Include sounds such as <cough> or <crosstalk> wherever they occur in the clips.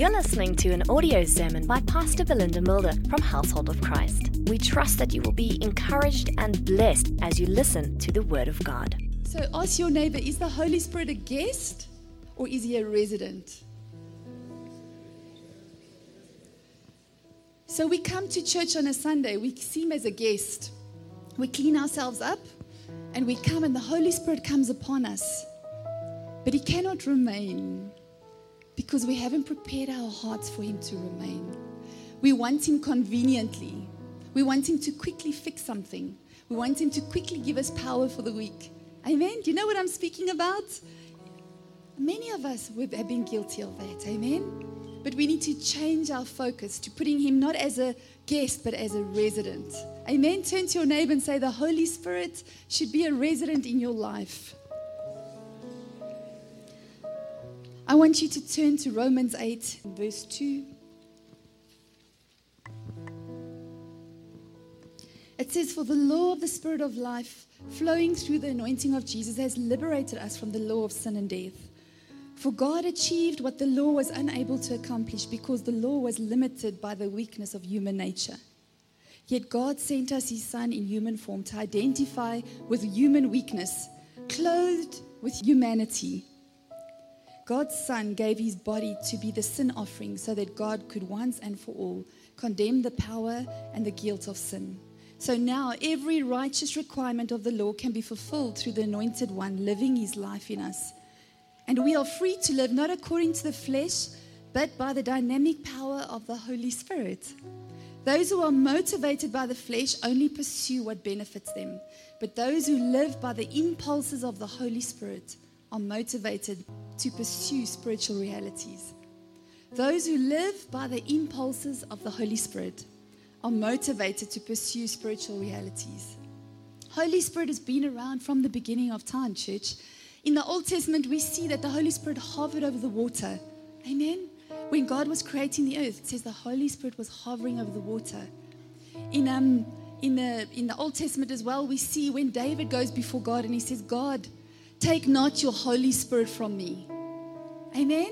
You're listening to an audio sermon by Pastor Belinda Mulder from Household of Christ. We trust that you will be encouraged and blessed as you listen to the Word of God. So ask your neighbor is the Holy Spirit a guest or is he a resident? So we come to church on a Sunday, we see him as a guest. We clean ourselves up and we come, and the Holy Spirit comes upon us. But he cannot remain because we haven't prepared our hearts for him to remain. We want him conveniently, we want him to quickly fix something, we want him to quickly give us power for the week. Amen. Do you know what I'm speaking about? Many of us have been guilty of that. Amen. But we need to change our focus to putting Him not as a guest, but as a resident. Amen. Turn to your neighbor and say, The Holy Spirit should be a resident in your life. I want you to turn to Romans 8, verse 2. It says, For the law of the Spirit of life flowing through the anointing of Jesus has liberated us from the law of sin and death. For God achieved what the law was unable to accomplish because the law was limited by the weakness of human nature. Yet God sent us His Son in human form to identify with human weakness, clothed with humanity. God's Son gave His body to be the sin offering so that God could once and for all condemn the power and the guilt of sin. So now every righteous requirement of the law can be fulfilled through the anointed one living his life in us. And we are free to live not according to the flesh, but by the dynamic power of the Holy Spirit. Those who are motivated by the flesh only pursue what benefits them, but those who live by the impulses of the Holy Spirit are motivated to pursue spiritual realities. Those who live by the impulses of the Holy Spirit are motivated to pursue spiritual realities. Holy Spirit has been around from the beginning of time, church. In the Old Testament, we see that the Holy Spirit hovered over the water. Amen. When God was creating the earth, it says the Holy Spirit was hovering over the water. In, um, in, the, in the Old Testament as well, we see when David goes before God and he says, God, take not your Holy Spirit from me. Amen.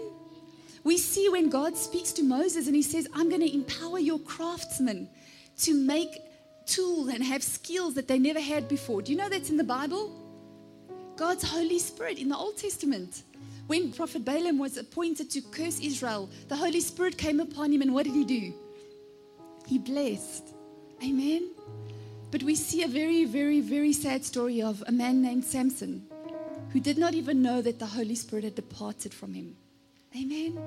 We see when God speaks to Moses and he says, I'm going to empower your craftsmen to make tools and have skills that they never had before. Do you know that's in the Bible? God's Holy Spirit in the Old Testament. When Prophet Balaam was appointed to curse Israel, the Holy Spirit came upon him, and what did he do? He blessed. Amen. But we see a very, very, very sad story of a man named Samson who did not even know that the Holy Spirit had departed from him. Amen.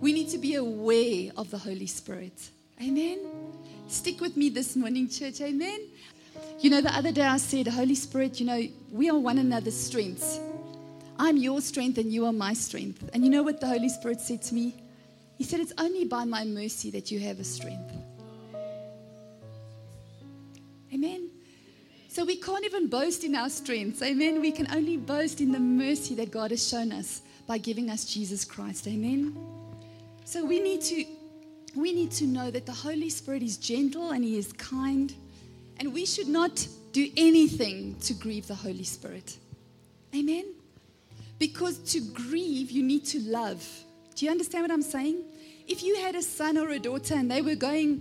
We need to be aware of the Holy Spirit. Amen. Stick with me this morning, church. Amen. You know, the other day I said, Holy Spirit, you know, we are one another's strengths. I'm your strength and you are my strength. And you know what the Holy Spirit said to me? He said, It's only by my mercy that you have a strength. Amen. So we can't even boast in our strengths. Amen. We can only boast in the mercy that God has shown us by giving us Jesus Christ. Amen. So we need to we need to know that the Holy Spirit is gentle and he is kind and we should not do anything to grieve the Holy Spirit. Amen. Because to grieve you need to love. Do you understand what I'm saying? If you had a son or a daughter and they were going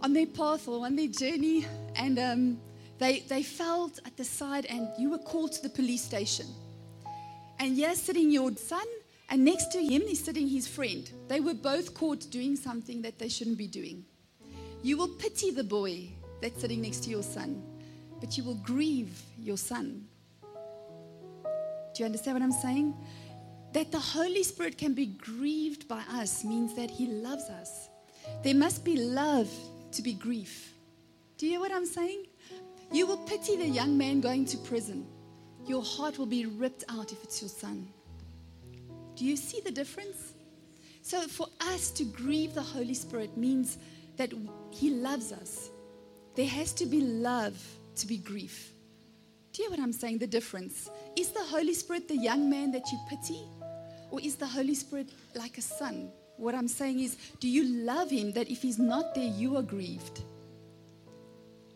on their path or on their journey and um, they, they fell at the side and you were called to the police station. And here sitting your son, and next to him is sitting his friend. They were both caught doing something that they shouldn't be doing. You will pity the boy that's sitting next to your son, but you will grieve your son. Do you understand what I'm saying? That the Holy Spirit can be grieved by us means that He loves us. There must be love to be grief. Do you hear what I'm saying? You will pity the young man going to prison. Your heart will be ripped out if it's your son. Do you see the difference? So, for us to grieve the Holy Spirit means that He loves us. There has to be love to be grief. Do you hear what I'm saying? The difference. Is the Holy Spirit the young man that you pity? Or is the Holy Spirit like a son? What I'm saying is, do you love him that if he's not there, you are grieved?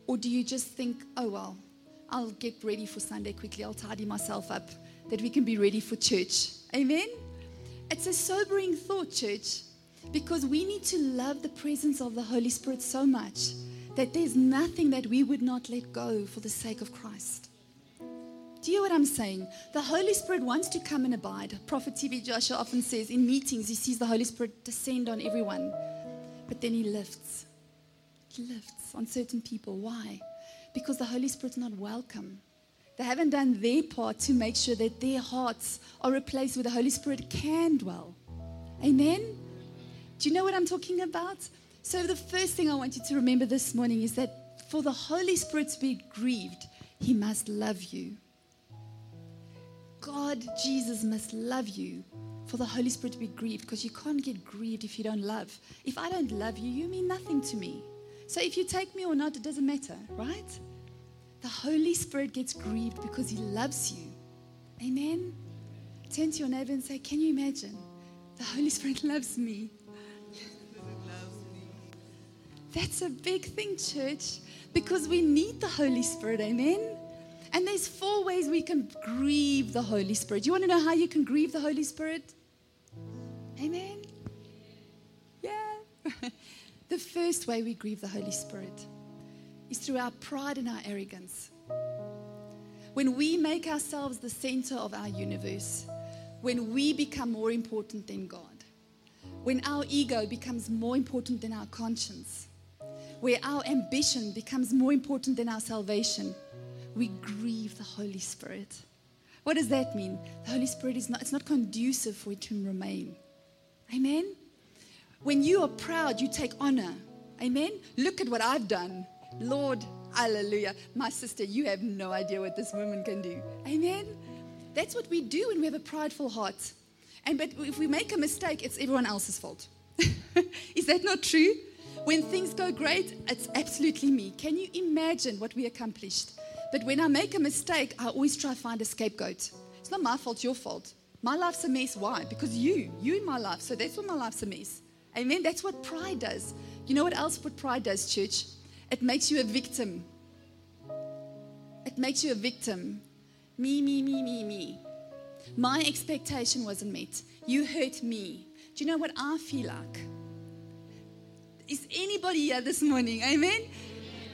Or do you just think, oh, well, I'll get ready for Sunday quickly, I'll tidy myself up, that we can be ready for church? Amen? It's a sobering thought, church. Because we need to love the presence of the Holy Spirit so much that there's nothing that we would not let go for the sake of Christ. Do you hear what I'm saying? The Holy Spirit wants to come and abide. Prophet TB Joshua often says in meetings, he sees the Holy Spirit descend on everyone, but then he lifts. Lifts on certain people. Why? Because the Holy Spirit's not welcome. They haven't done their part to make sure that their hearts are a place where the Holy Spirit can dwell. Amen? Do you know what I'm talking about? So, the first thing I want you to remember this morning is that for the Holy Spirit to be grieved, he must love you. God, Jesus, must love you for the Holy Spirit to be grieved because you can't get grieved if you don't love. If I don't love you, you mean nothing to me. So if you take me or not, it doesn't matter, right? The Holy Spirit gets grieved because he loves you. Amen? Turn to your neighbor and say, Can you imagine? The Holy Spirit <laughs> loves me. That's a big thing, church, because we need the Holy Spirit. Amen? And there's four ways we can grieve the Holy Spirit. You want to know how you can grieve the Holy Spirit? Amen. The first way we grieve the Holy Spirit is through our pride and our arrogance. When we make ourselves the center of our universe, when we become more important than God, when our ego becomes more important than our conscience, where our ambition becomes more important than our salvation, we grieve the Holy Spirit. What does that mean? The Holy Spirit is not, it's not conducive for it to remain. Amen? When you are proud, you take honor. Amen? Look at what I've done. Lord, hallelujah. My sister, you have no idea what this woman can do. Amen? That's what we do when we have a prideful heart. And but if we make a mistake, it's everyone else's fault. <laughs> is that not true? When things go great, it's absolutely me. Can you imagine what we accomplished? But when I make a mistake, I always try to find a scapegoat. It's not my fault, it's your fault. My life's a mess. Why? Because you, you in my life. So that's what my life's a mess. Amen. That's what pride does. You know what else what pride does, church? It makes you a victim. It makes you a victim. Me, me, me, me, me. My expectation wasn't met. You hurt me. Do you know what I feel like? Is anybody here this morning? Amen.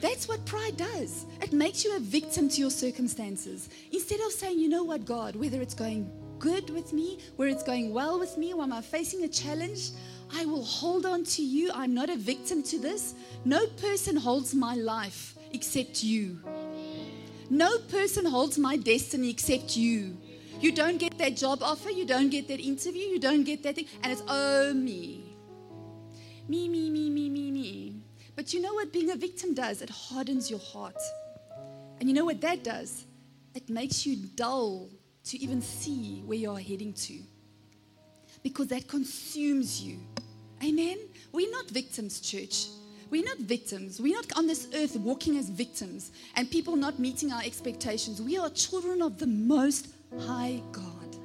That's what pride does. It makes you a victim to your circumstances. Instead of saying, you know what, God, whether it's going good with me, where it's going well with me, or am I facing a challenge, I will hold on to you. I'm not a victim to this. No person holds my life except you. No person holds my destiny except you. You don't get that job offer, you don't get that interview, you don't get that thing, and it's oh me. Me, me, me, me, me, me. But you know what being a victim does? It hardens your heart. And you know what that does? It makes you dull to even see where you are heading to. Because that consumes you. Amen? We're not victims, church. We're not victims. We're not on this earth walking as victims and people not meeting our expectations. We are children of the Most High God.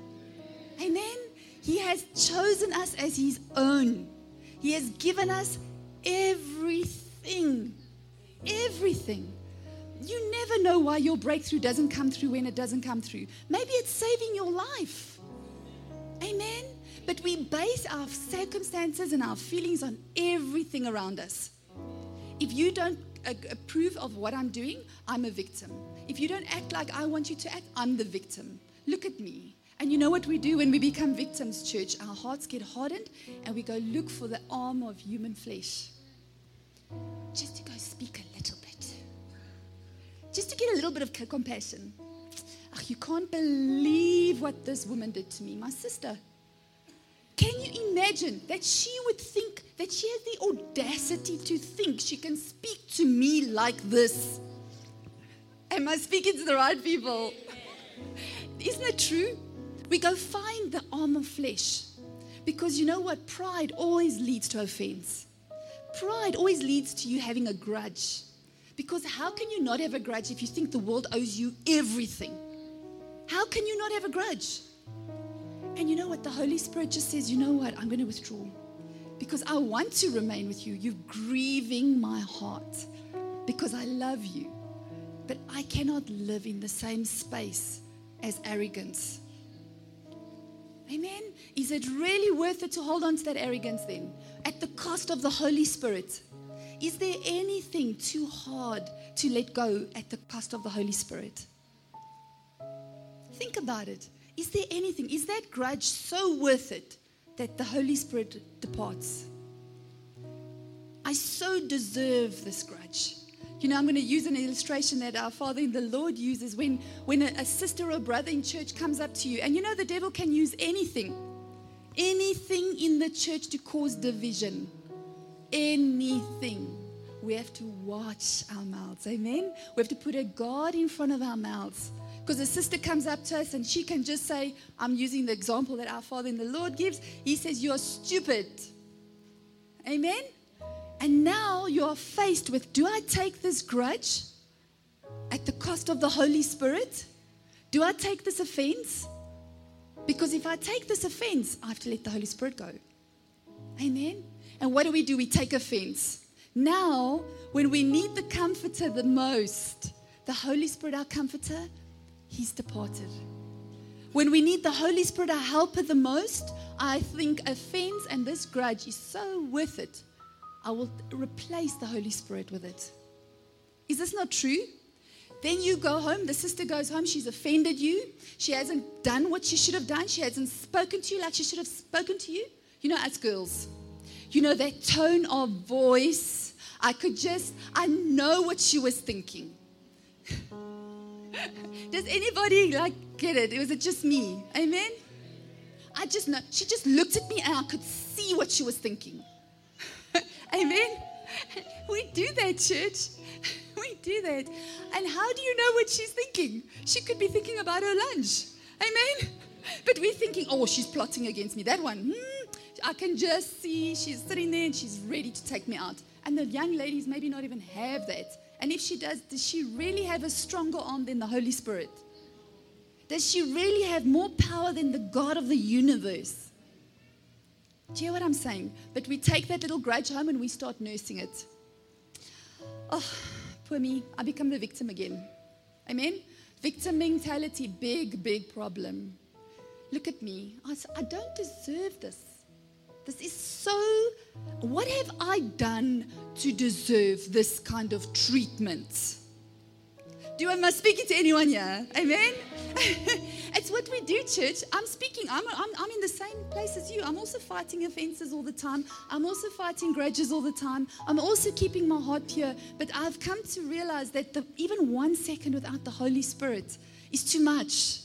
Amen? He has chosen us as His own. He has given us everything. Everything. You never know why your breakthrough doesn't come through when it doesn't come through. Maybe it's saving your life. Amen. But we base our circumstances and our feelings on everything around us. If you don't approve of what I'm doing, I'm a victim. If you don't act like I want you to act, I'm the victim. Look at me. And you know what we do when we become victims, church? Our hearts get hardened and we go look for the arm of human flesh just to go speak a little bit, just to get a little bit of compassion. Oh, you can't believe what this woman did to me, my sister. Can you imagine that she would think that she has the audacity to think she can speak to me like this? Am I speaking to the right people? Isn't it true? We go find the arm of flesh because you know what? Pride always leads to offense. Pride always leads to you having a grudge. Because how can you not have a grudge if you think the world owes you everything? How can you not have a grudge? And you know what? The Holy Spirit just says, you know what? I'm going to withdraw because I want to remain with you. You're grieving my heart because I love you. But I cannot live in the same space as arrogance. Amen. Is it really worth it to hold on to that arrogance then? At the cost of the Holy Spirit? Is there anything too hard to let go at the cost of the Holy Spirit? Think about it. Is there anything? Is that grudge so worth it that the Holy Spirit departs? I so deserve this grudge. You know, I'm going to use an illustration that our Father in the Lord uses when, when a, a sister or brother in church comes up to you. And you know, the devil can use anything, anything in the church to cause division. Anything. We have to watch our mouths. Amen? We have to put a guard in front of our mouths. Because a sister comes up to us and she can just say, I'm using the example that our Father in the Lord gives. He says, You're stupid. Amen? And now you are faced with do I take this grudge at the cost of the Holy Spirit? Do I take this offense? Because if I take this offense, I have to let the Holy Spirit go. Amen. And what do we do? We take offense. Now, when we need the comforter the most, the Holy Spirit, our comforter, he's departed. When we need the Holy Spirit, our helper, the most, I think offense and this grudge is so worth it I will replace the Holy Spirit with it. Is this not true? Then you go home, the sister goes home, she's offended you. She hasn't done what she should have done. She hasn't spoken to you like she should have spoken to you. You know, as girls, you know, that tone of voice. I could just, I know what she was thinking. <laughs> Does anybody like get it? Was it just me? Amen? I just know. She just looked at me and I could see what she was thinking. <laughs> Amen. <laughs> We do that, church. We do that. And how do you know what she's thinking? She could be thinking about her lunch. Amen. But we're thinking, oh, she's plotting against me. That one, hmm, I can just see she's sitting there and she's ready to take me out. And the young ladies maybe not even have that. And if she does, does she really have a stronger arm than the Holy Spirit? Does she really have more power than the God of the universe? Do you hear what I'm saying? But we take that little grudge home and we start nursing it. Oh, poor me. I become the victim again. Amen? Victim mentality, big, big problem. Look at me. I, I don't deserve this. This is so. What have I done to deserve this kind of treatment? Do I speaking to anyone here? Amen? <laughs> it's what we do, church. I'm speaking. I'm, I'm, I'm in the same place as you. I'm also fighting offenses all the time. I'm also fighting grudges all the time. I'm also keeping my heart pure. But I've come to realize that the, even one second without the Holy Spirit is too much.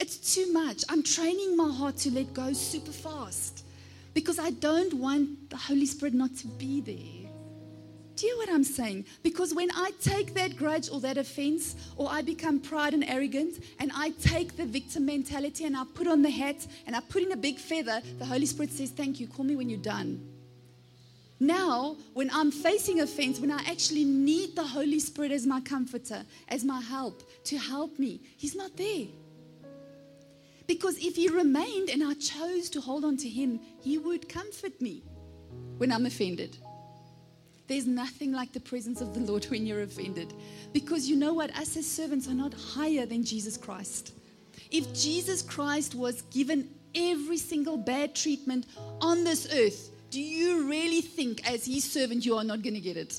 It's too much. I'm training my heart to let go super fast because I don't want the Holy Spirit not to be there. Do you know what I'm saying? Because when I take that grudge or that offense, or I become proud and arrogant, and I take the victim mentality and I put on the hat and I put in a big feather, the Holy Spirit says, Thank you, call me when you're done. Now, when I'm facing offense, when I actually need the Holy Spirit as my comforter, as my help, to help me, He's not there. Because if He remained and I chose to hold on to Him, He would comfort me when I'm offended. There's nothing like the presence of the Lord when you're offended. Because you know what? Us as servants are not higher than Jesus Christ. If Jesus Christ was given every single bad treatment on this earth, do you really think, as his servant, you are not going to get it?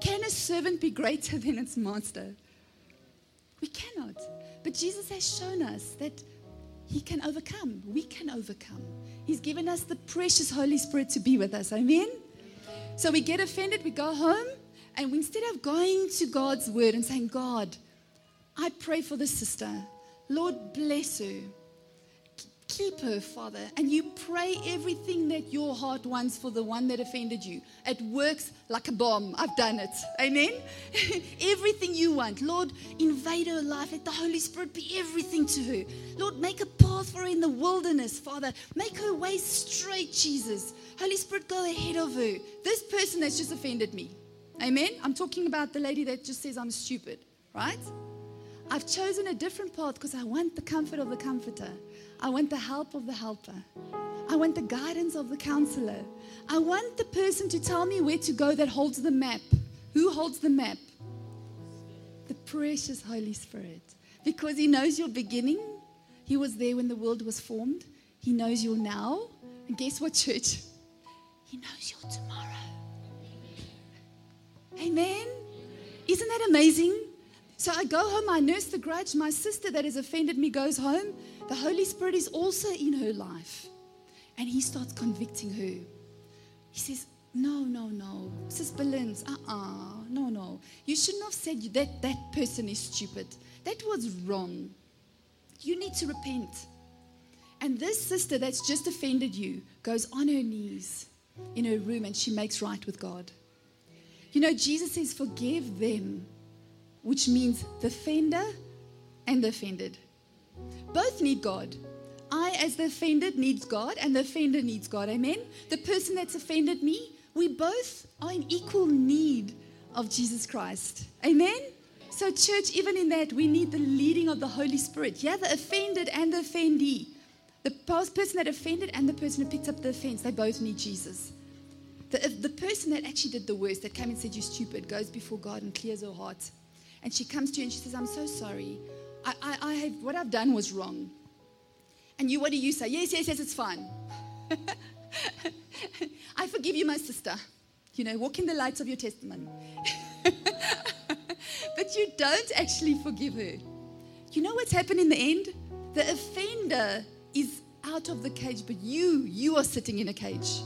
Can a servant be greater than its master? We cannot. But Jesus has shown us that he can overcome. We can overcome. He's given us the precious Holy Spirit to be with us. Amen? So we get offended, we go home, and instead of going to God's word and saying, God, I pray for this sister, Lord, bless her. Keep her, Father. And you pray everything that your heart wants for the one that offended you. It works like a bomb. I've done it. Amen. <laughs> everything you want. Lord, invade her life. Let the Holy Spirit be everything to her. Lord, make a path for her in the wilderness, Father. Make her way straight, Jesus. Holy Spirit, go ahead of her. This person that's just offended me. Amen. I'm talking about the lady that just says I'm stupid, right? I've chosen a different path because I want the comfort of the comforter. I want the help of the helper. I want the guidance of the counselor. I want the person to tell me where to go that holds the map. Who holds the map? The precious Holy Spirit. Because He knows your beginning, He was there when the world was formed. He knows your now. And guess what, church? He knows your tomorrow. Amen. Isn't that amazing? So I go home, I nurse the grudge. My sister that has offended me goes home. The Holy Spirit is also in her life. And he starts convicting her. He says, No, no, no. Sis Belins, uh uh no, no. You shouldn't have said that that person is stupid. That was wrong. You need to repent. And this sister that's just offended you goes on her knees in her room and she makes right with God. You know, Jesus says, Forgive them, which means the offender and the offended. Both need God. I, as the offended, needs God, and the offender needs God. Amen? The person that's offended me, we both are in equal need of Jesus Christ. Amen? So, church, even in that, we need the leading of the Holy Spirit. Yeah, the offended and the offendee. The person that offended and the person who picked up the offense, they both need Jesus. The, the person that actually did the worst, that came and said, You're stupid, goes before God and clears her heart. And she comes to you and she says, I'm so sorry. I, I, I have, what I've done was wrong. And you, what do you say? Yes, yes, yes, it's fine. <laughs> I forgive you, my sister. You know, walk in the lights of your testimony. <laughs> but you don't actually forgive her. You know what's happened in the end? The offender is out of the cage, but you, you are sitting in a cage.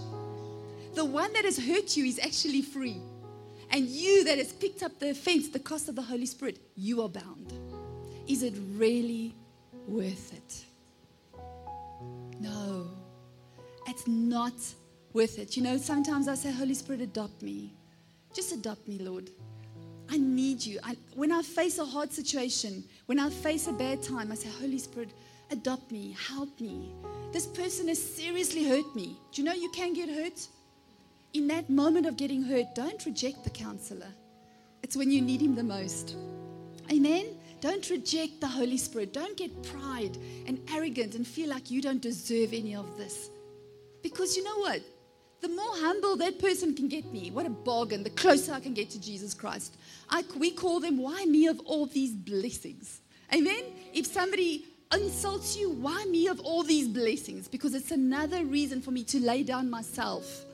The one that has hurt you is actually free. And you that has picked up the offense, the cost of the Holy Spirit, you are bound. Is it really worth it? No, it's not worth it. You know, sometimes I say, Holy Spirit, adopt me. Just adopt me, Lord. I need you. I, when I face a hard situation, when I face a bad time, I say, Holy Spirit, adopt me, help me. This person has seriously hurt me. Do you know you can get hurt? In that moment of getting hurt, don't reject the counselor. It's when you need him the most. Amen? Don't reject the Holy Spirit. Don't get pride and arrogant and feel like you don't deserve any of this. Because you know what? The more humble that person can get me, what a bargain, the closer I can get to Jesus Christ. I, we call them, why me of all these blessings? Amen? If somebody insults you, why me of all these blessings? Because it's another reason for me to lay down myself.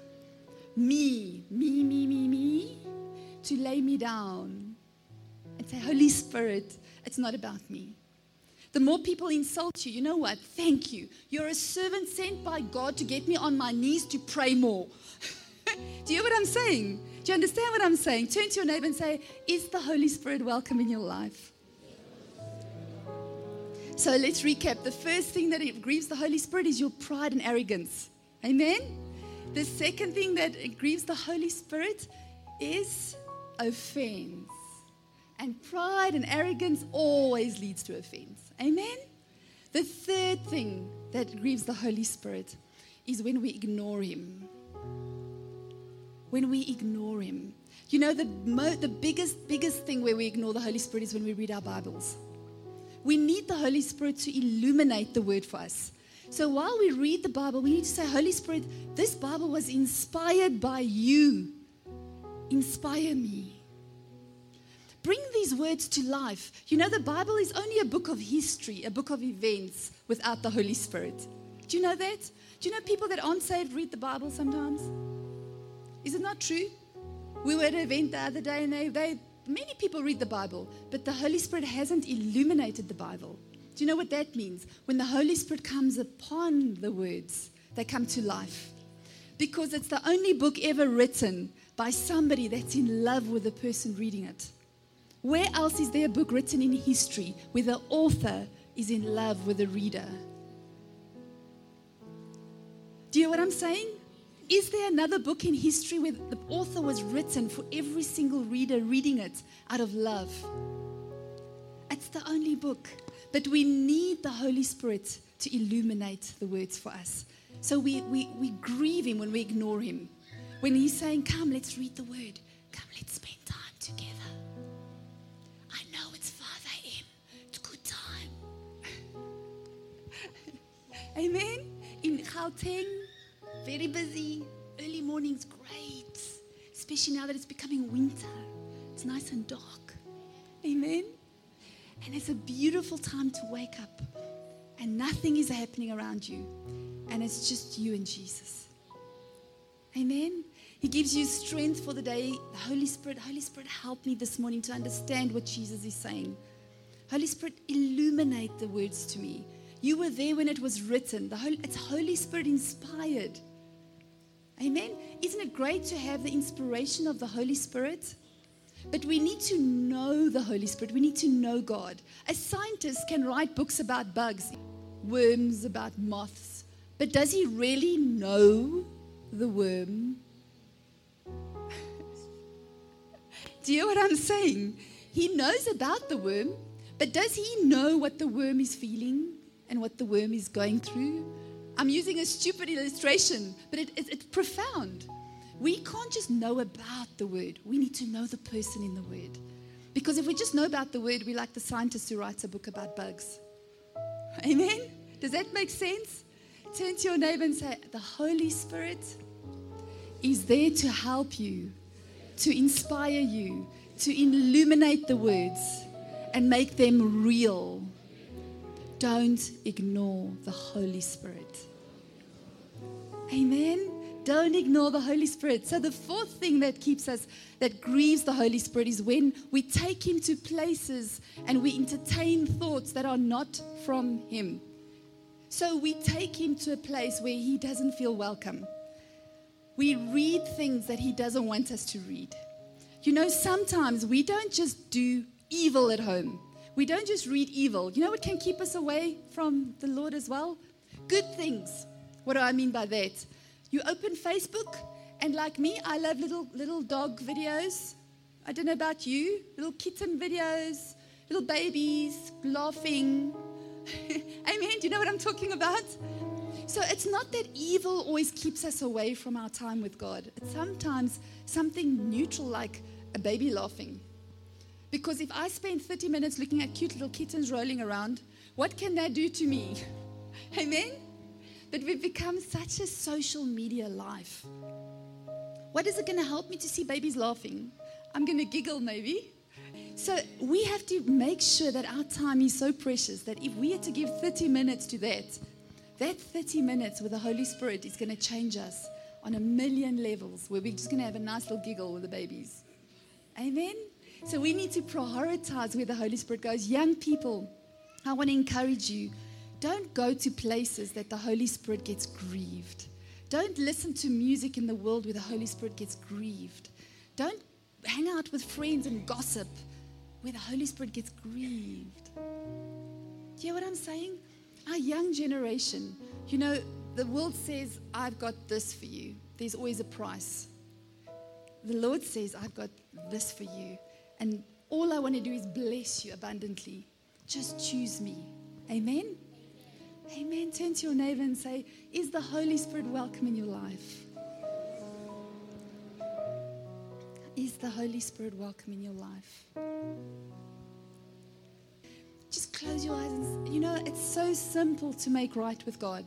Me, me, me, me, me, to lay me down and say, Holy Spirit, it's not about me. The more people insult you, you know what? Thank you. You're a servant sent by God to get me on my knees to pray more. <laughs> Do you hear what I'm saying? Do you understand what I'm saying? Turn to your neighbor and say, Is the Holy Spirit welcome in your life? So let's recap. The first thing that grieves the Holy Spirit is your pride and arrogance. Amen? The second thing that grieves the Holy Spirit is offense. And pride and arrogance always leads to offense. Amen? The third thing that grieves the Holy Spirit is when we ignore Him. When we ignore Him. You know, the, mo- the biggest, biggest thing where we ignore the Holy Spirit is when we read our Bibles. We need the Holy Spirit to illuminate the word for us. So while we read the Bible, we need to say, Holy Spirit, this Bible was inspired by you. Inspire me. Bring these words to life. You know, the Bible is only a book of history, a book of events without the Holy Spirit. Do you know that? Do you know people that aren't saved read the Bible sometimes? Is it not true? We were at an event the other day and they, they many people read the Bible, but the Holy Spirit hasn't illuminated the Bible. Do you know what that means? When the Holy Spirit comes upon the words, they come to life. Because it's the only book ever written by somebody that's in love with the person reading it. Where else is there a book written in history where the author is in love with the reader? Do you know what I'm saying? Is there another book in history where the author was written for every single reader reading it out of love? It's the only book. But we need the Holy Spirit to illuminate the words for us. So we, we, we grieve Him when we ignore Him. When He's saying, Come, let's read the Word. Come, let's spend time together. I know it's 5 a.m., it's good time. <laughs> Amen. In Gauteng, very busy. Early morning's great, especially now that it's becoming winter. It's nice and dark. Amen. And it's a beautiful time to wake up and nothing is happening around you, and it's just you and Jesus. Amen. He gives you strength for the day. The Holy Spirit, Holy Spirit, help me this morning to understand what Jesus is saying. Holy Spirit, illuminate the words to me. You were there when it was written. The Holy, it's Holy Spirit inspired. Amen. Isn't it great to have the inspiration of the Holy Spirit? But we need to know the Holy Spirit. We need to know God. A scientist can write books about bugs, worms, about moths. But does he really know the worm? <laughs> Do you know what I'm saying? He knows about the worm, but does he know what the worm is feeling and what the worm is going through? I'm using a stupid illustration, but it, it, it's profound. We can't just know about the word, we need to know the person in the word. Because if we just know about the word, we're like the scientist who writes a book about bugs. Amen? Does that make sense? Turn to your neighbor and say, The Holy Spirit is there to help you, to inspire you, to illuminate the words and make them real. Don't ignore the Holy Spirit. Amen. Don't ignore the Holy Spirit. So, the fourth thing that keeps us, that grieves the Holy Spirit, is when we take Him to places and we entertain thoughts that are not from Him. So, we take Him to a place where He doesn't feel welcome. We read things that He doesn't want us to read. You know, sometimes we don't just do evil at home, we don't just read evil. You know what can keep us away from the Lord as well? Good things. What do I mean by that? You open Facebook, and like me, I love little little dog videos. I don't know about you, little kitten videos, little babies laughing. <laughs> Amen. Do you know what I'm talking about? So it's not that evil always keeps us away from our time with God. It's sometimes something neutral like a baby laughing. Because if I spend 30 minutes looking at cute little kittens rolling around, what can that do to me? <laughs> Amen? But we've become such a social media life. What is it going to help me to see babies laughing? I'm going to giggle maybe. So we have to make sure that our time is so precious that if we are to give 30 minutes to that, that 30 minutes with the Holy Spirit is going to change us on a million levels where we're just going to have a nice little giggle with the babies. Amen? So we need to prioritize where the Holy Spirit goes. Young people, I want to encourage you don't go to places that the Holy Spirit gets grieved. Don't listen to music in the world where the Holy Spirit gets grieved. Don't hang out with friends and gossip where the Holy Spirit gets grieved. Do you hear what I'm saying? Our young generation, you know, the world says, I've got this for you. There's always a price. The Lord says, I've got this for you. And all I want to do is bless you abundantly. Just choose me. Amen. Amen. Turn to your neighbor and say, Is the Holy Spirit welcome in your life? Is the Holy Spirit welcome in your life? Just close your eyes and you know, it's so simple to make right with God.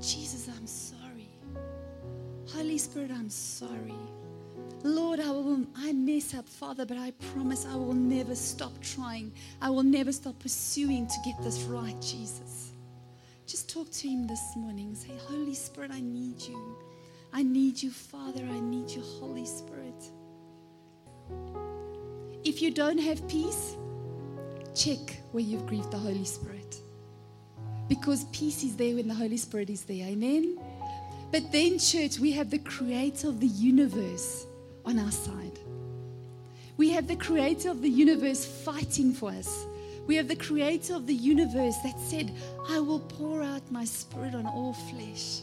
Jesus, I'm sorry. Holy Spirit, I'm sorry. Lord, I will I mess up, Father, but I promise I will never stop trying. I will never stop pursuing to get this right, Jesus. Talk to Him this morning. Say, Holy Spirit, I need you. I need you, Father. I need you, Holy Spirit. If you don't have peace, check where you've grieved the Holy Spirit. Because peace is there when the Holy Spirit is there. Amen. But then, church, we have the creator of the universe on our side. We have the creator of the universe fighting for us. We have the creator of the universe that said, I will pour out my spirit on all flesh.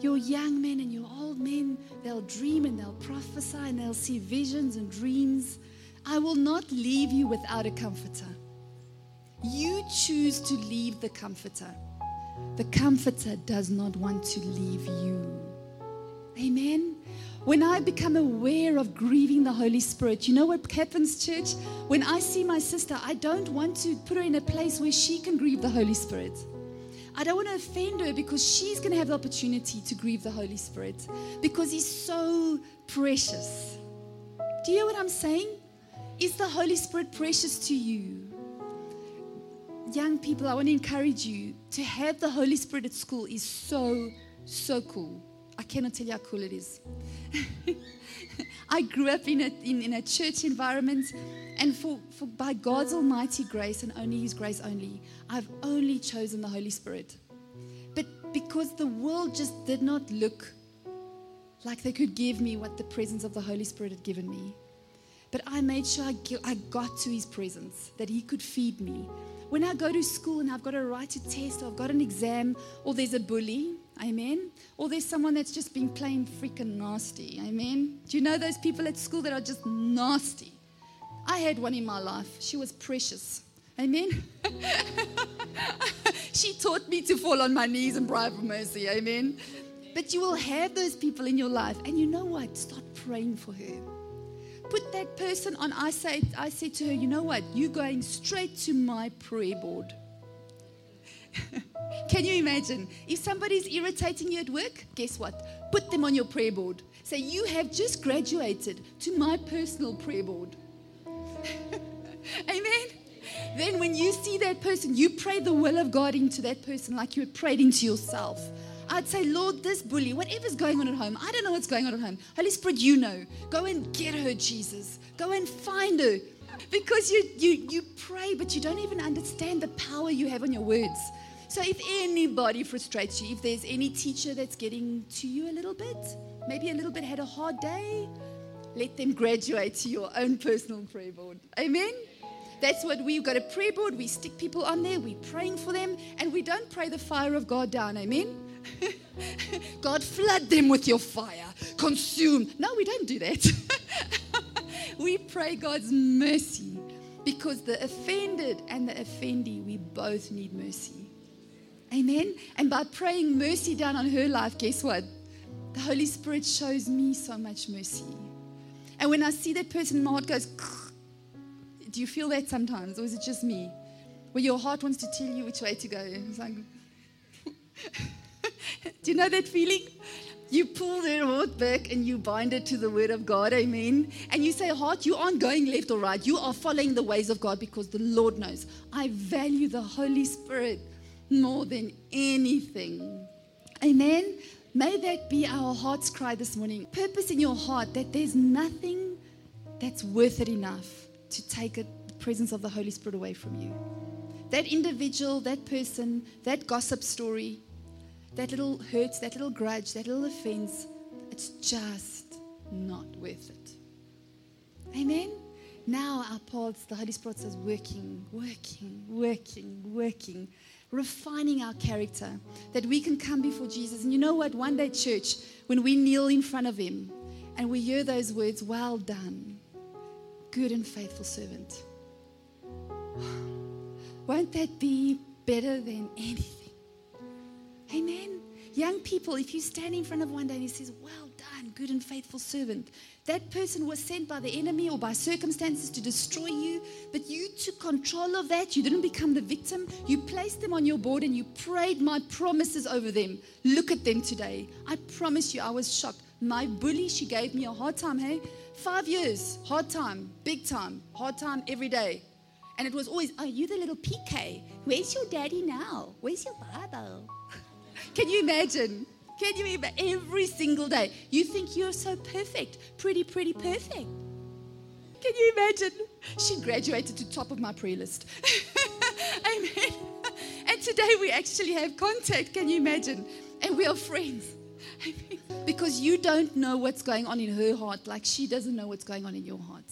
Your young men and your old men, they'll dream and they'll prophesy and they'll see visions and dreams. I will not leave you without a comforter. You choose to leave the comforter. The comforter does not want to leave you. Amen. When I become aware of grieving the Holy Spirit, you know what happens, church? When I see my sister, I don't want to put her in a place where she can grieve the Holy Spirit. I don't want to offend her because she's going to have the opportunity to grieve the Holy Spirit because He's so precious. Do you hear what I'm saying? Is the Holy Spirit precious to you? young people, I want to encourage you to have the Holy Spirit at school is so, so cool. I cannot tell you how cool it is. <laughs> I grew up in a, in, in a church environment, and for, for by God's almighty grace and only His grace only, I've only chosen the Holy Spirit. But because the world just did not look like they could give me what the presence of the Holy Spirit had given me. But I made sure I, I got to His presence, that He could feed me. When I go to school and I've got to write a test, or I've got an exam, or there's a bully, amen, or there's someone that's just been plain freaking nasty, amen. Do you know those people at school that are just nasty? I had one in my life. She was precious, amen. <laughs> she taught me to fall on my knees and bribe for mercy, amen. But you will have those people in your life, and you know what? Start praying for her put that person on. I say, I said to her, you know what? You're going straight to my prayer board. <laughs> Can you imagine? If somebody's irritating you at work, guess what? Put them on your prayer board. Say, you have just graduated to my personal prayer board. <laughs> Amen. Then, when you see that person, you pray the will of God into that person like you prayed into yourself. I'd say, Lord, this bully, whatever's going on at home, I don't know what's going on at home. Holy Spirit, you know. Go and get her, Jesus. Go and find her. Because you, you, you pray, but you don't even understand the power you have on your words. So if anybody frustrates you, if there's any teacher that's getting to you a little bit, maybe a little bit had a hard day, let them graduate to your own personal prayer board. Amen? That's what we've got a prayer board. We stick people on there. We're praying for them. And we don't pray the fire of God down. Amen? <laughs> God, flood them with your fire. Consume. No, we don't do that. <laughs> we pray God's mercy because the offended and the offendee, we both need mercy. Amen. And by praying mercy down on her life, guess what? The Holy Spirit shows me so much mercy. And when I see that person, my heart goes, do you feel that sometimes? Or is it just me? Where your heart wants to tell you which way to go. It's like, <laughs> Do you know that feeling? You pull their heart back and you bind it to the word of God, amen. And you say, Heart, you aren't going left or right. You are following the ways of God because the Lord knows. I value the Holy Spirit more than anything. Amen. May that be our heart's cry this morning. Purpose in your heart that there's nothing that's worth it enough to take the presence of the Holy Spirit away from you. That individual, that person, that gossip story, that little hurt, that little grudge, that little offense, it's just not worth it. Amen? Now our paths, the Holy Spirit is working, working, working, working, refining our character that we can come before Jesus. And you know what? One day, church, when we kneel in front of Him and we hear those words, well done, good and faithful servant. <sighs> Won't that be better than anything? Amen. Young people, if you stand in front of one day and he says, Well done, good and faithful servant, that person was sent by the enemy or by circumstances to destroy you, but you took control of that. You didn't become the victim. You placed them on your board and you prayed my promises over them. Look at them today. I promise you, I was shocked. My bully, she gave me a hard time, hey? Five years, hard time, big time, hard time every day. And it was always, Are you the little PK? Where's your daddy now? Where's your Bible? <laughs> Can you imagine? Can you imagine? Every single day. You think you're so perfect, pretty, pretty perfect. Can you imagine? She graduated to top of my prayer list. <laughs> Amen. And today we actually have contact. Can you imagine? And we are friends. Amen. Because you don't know what's going on in her heart like she doesn't know what's going on in your heart.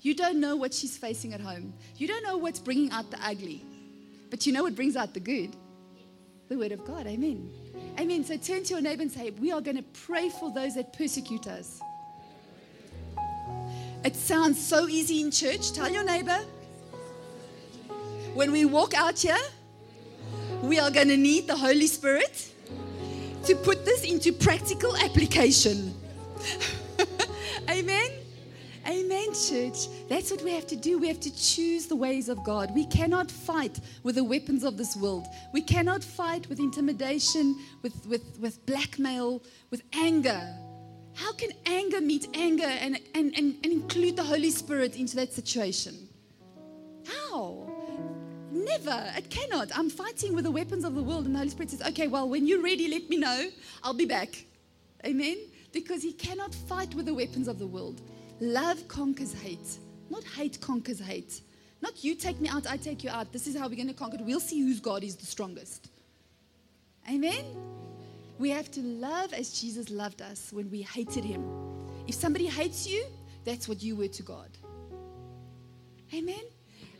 You don't know what she's facing at home. You don't know what's bringing out the ugly. But you know what brings out the good the word of God. Amen. Amen. So turn to your neighbor and say, We are going to pray for those that persecute us. It sounds so easy in church. Tell your neighbor. When we walk out here, we are going to need the Holy Spirit to put this into practical application. <laughs> Amen. Amen, church. That's what we have to do. We have to choose the ways of God. We cannot fight with the weapons of this world. We cannot fight with intimidation, with, with, with blackmail, with anger. How can anger meet anger and, and, and, and include the Holy Spirit into that situation? How? Never. It cannot. I'm fighting with the weapons of the world, and the Holy Spirit says, Okay, well, when you're ready, let me know. I'll be back. Amen? Because He cannot fight with the weapons of the world. Love conquers hate, not hate conquers hate. Not you take me out, I take you out. This is how we're going to conquer. We'll see whose God is the strongest. Amen? We have to love as Jesus loved us when we hated Him. If somebody hates you, that's what you were to God. Amen?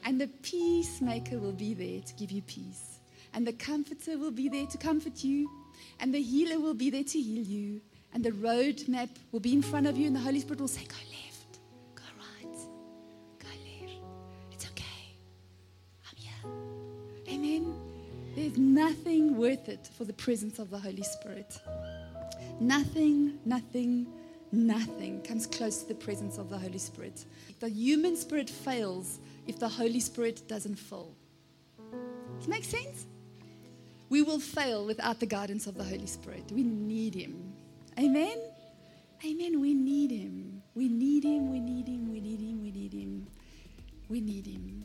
And the peacemaker will be there to give you peace. And the comforter will be there to comfort you. And the healer will be there to heal you. And the roadmap will be in front of you. And the Holy Spirit will say, go nothing worth it for the presence of the Holy Spirit. Nothing, nothing, nothing comes close to the presence of the Holy Spirit. The human spirit fails if the Holy Spirit doesn't fill. Does it make sense? We will fail without the guidance of the Holy Spirit. We need Him. Amen? Amen. We need Him. We need Him. We need Him. We need Him. We need Him. We need Him.